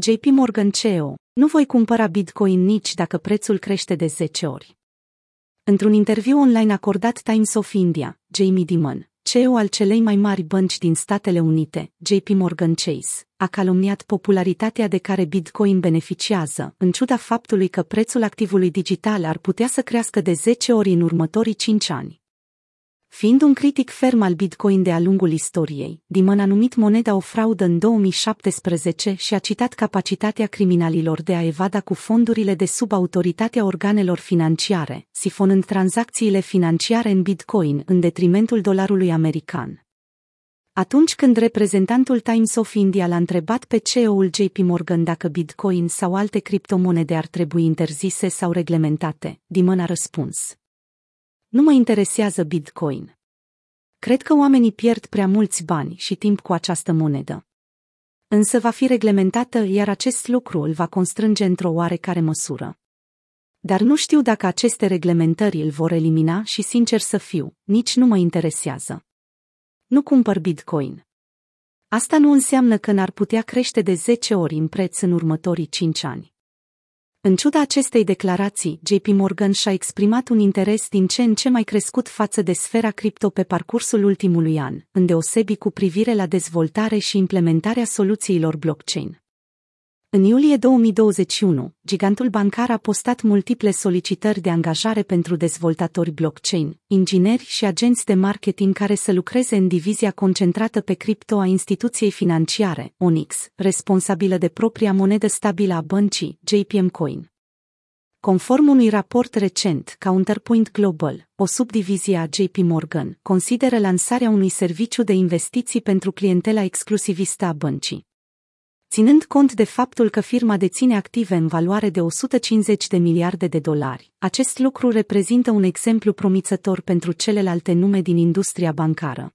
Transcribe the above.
JP Morgan CEO, nu voi cumpăra Bitcoin nici dacă prețul crește de 10 ori. Într-un interviu online acordat Times of India, Jamie Dimon, CEO al celei mai mari bănci din Statele Unite, JP Morgan Chase, a calumniat popularitatea de care Bitcoin beneficiază, în ciuda faptului că prețul activului digital ar putea să crească de 10 ori în următorii 5 ani. Fiind un critic ferm al Bitcoin de-a lungul istoriei, Dimon a numit moneda o fraudă în 2017 și a citat capacitatea criminalilor de a evada cu fondurile de sub autoritatea organelor financiare, sifonând tranzacțiile financiare în Bitcoin în detrimentul dolarului american. Atunci când reprezentantul Times of India l-a întrebat pe CEO-ul JP Morgan dacă Bitcoin sau alte criptomonede ar trebui interzise sau reglementate, Dimon a răspuns. Nu mă interesează Bitcoin. Cred că oamenii pierd prea mulți bani și timp cu această monedă. Însă va fi reglementată, iar acest lucru îl va constrânge într-o oarecare măsură. Dar nu știu dacă aceste reglementări îl vor elimina și, sincer să fiu, nici nu mă interesează. Nu cumpăr Bitcoin. Asta nu înseamnă că n-ar putea crește de 10 ori în preț în următorii 5 ani. În ciuda acestei declarații, JP Morgan și-a exprimat un interes din ce în ce mai crescut față de sfera cripto pe parcursul ultimului an, îndeosebi cu privire la dezvoltare și implementarea soluțiilor blockchain. În iulie 2021, gigantul bancar a postat multiple solicitări de angajare pentru dezvoltatori blockchain, ingineri și agenți de marketing care să lucreze în divizia concentrată pe cripto a instituției financiare, Onyx, responsabilă de propria monedă stabilă a băncii, JPM Coin. Conform unui raport recent, Counterpoint Global, o subdivizie a JP Morgan, consideră lansarea unui serviciu de investiții pentru clientela exclusivistă a băncii ținând cont de faptul că firma deține active în valoare de 150 de miliarde de dolari. Acest lucru reprezintă un exemplu promițător pentru celelalte nume din industria bancară.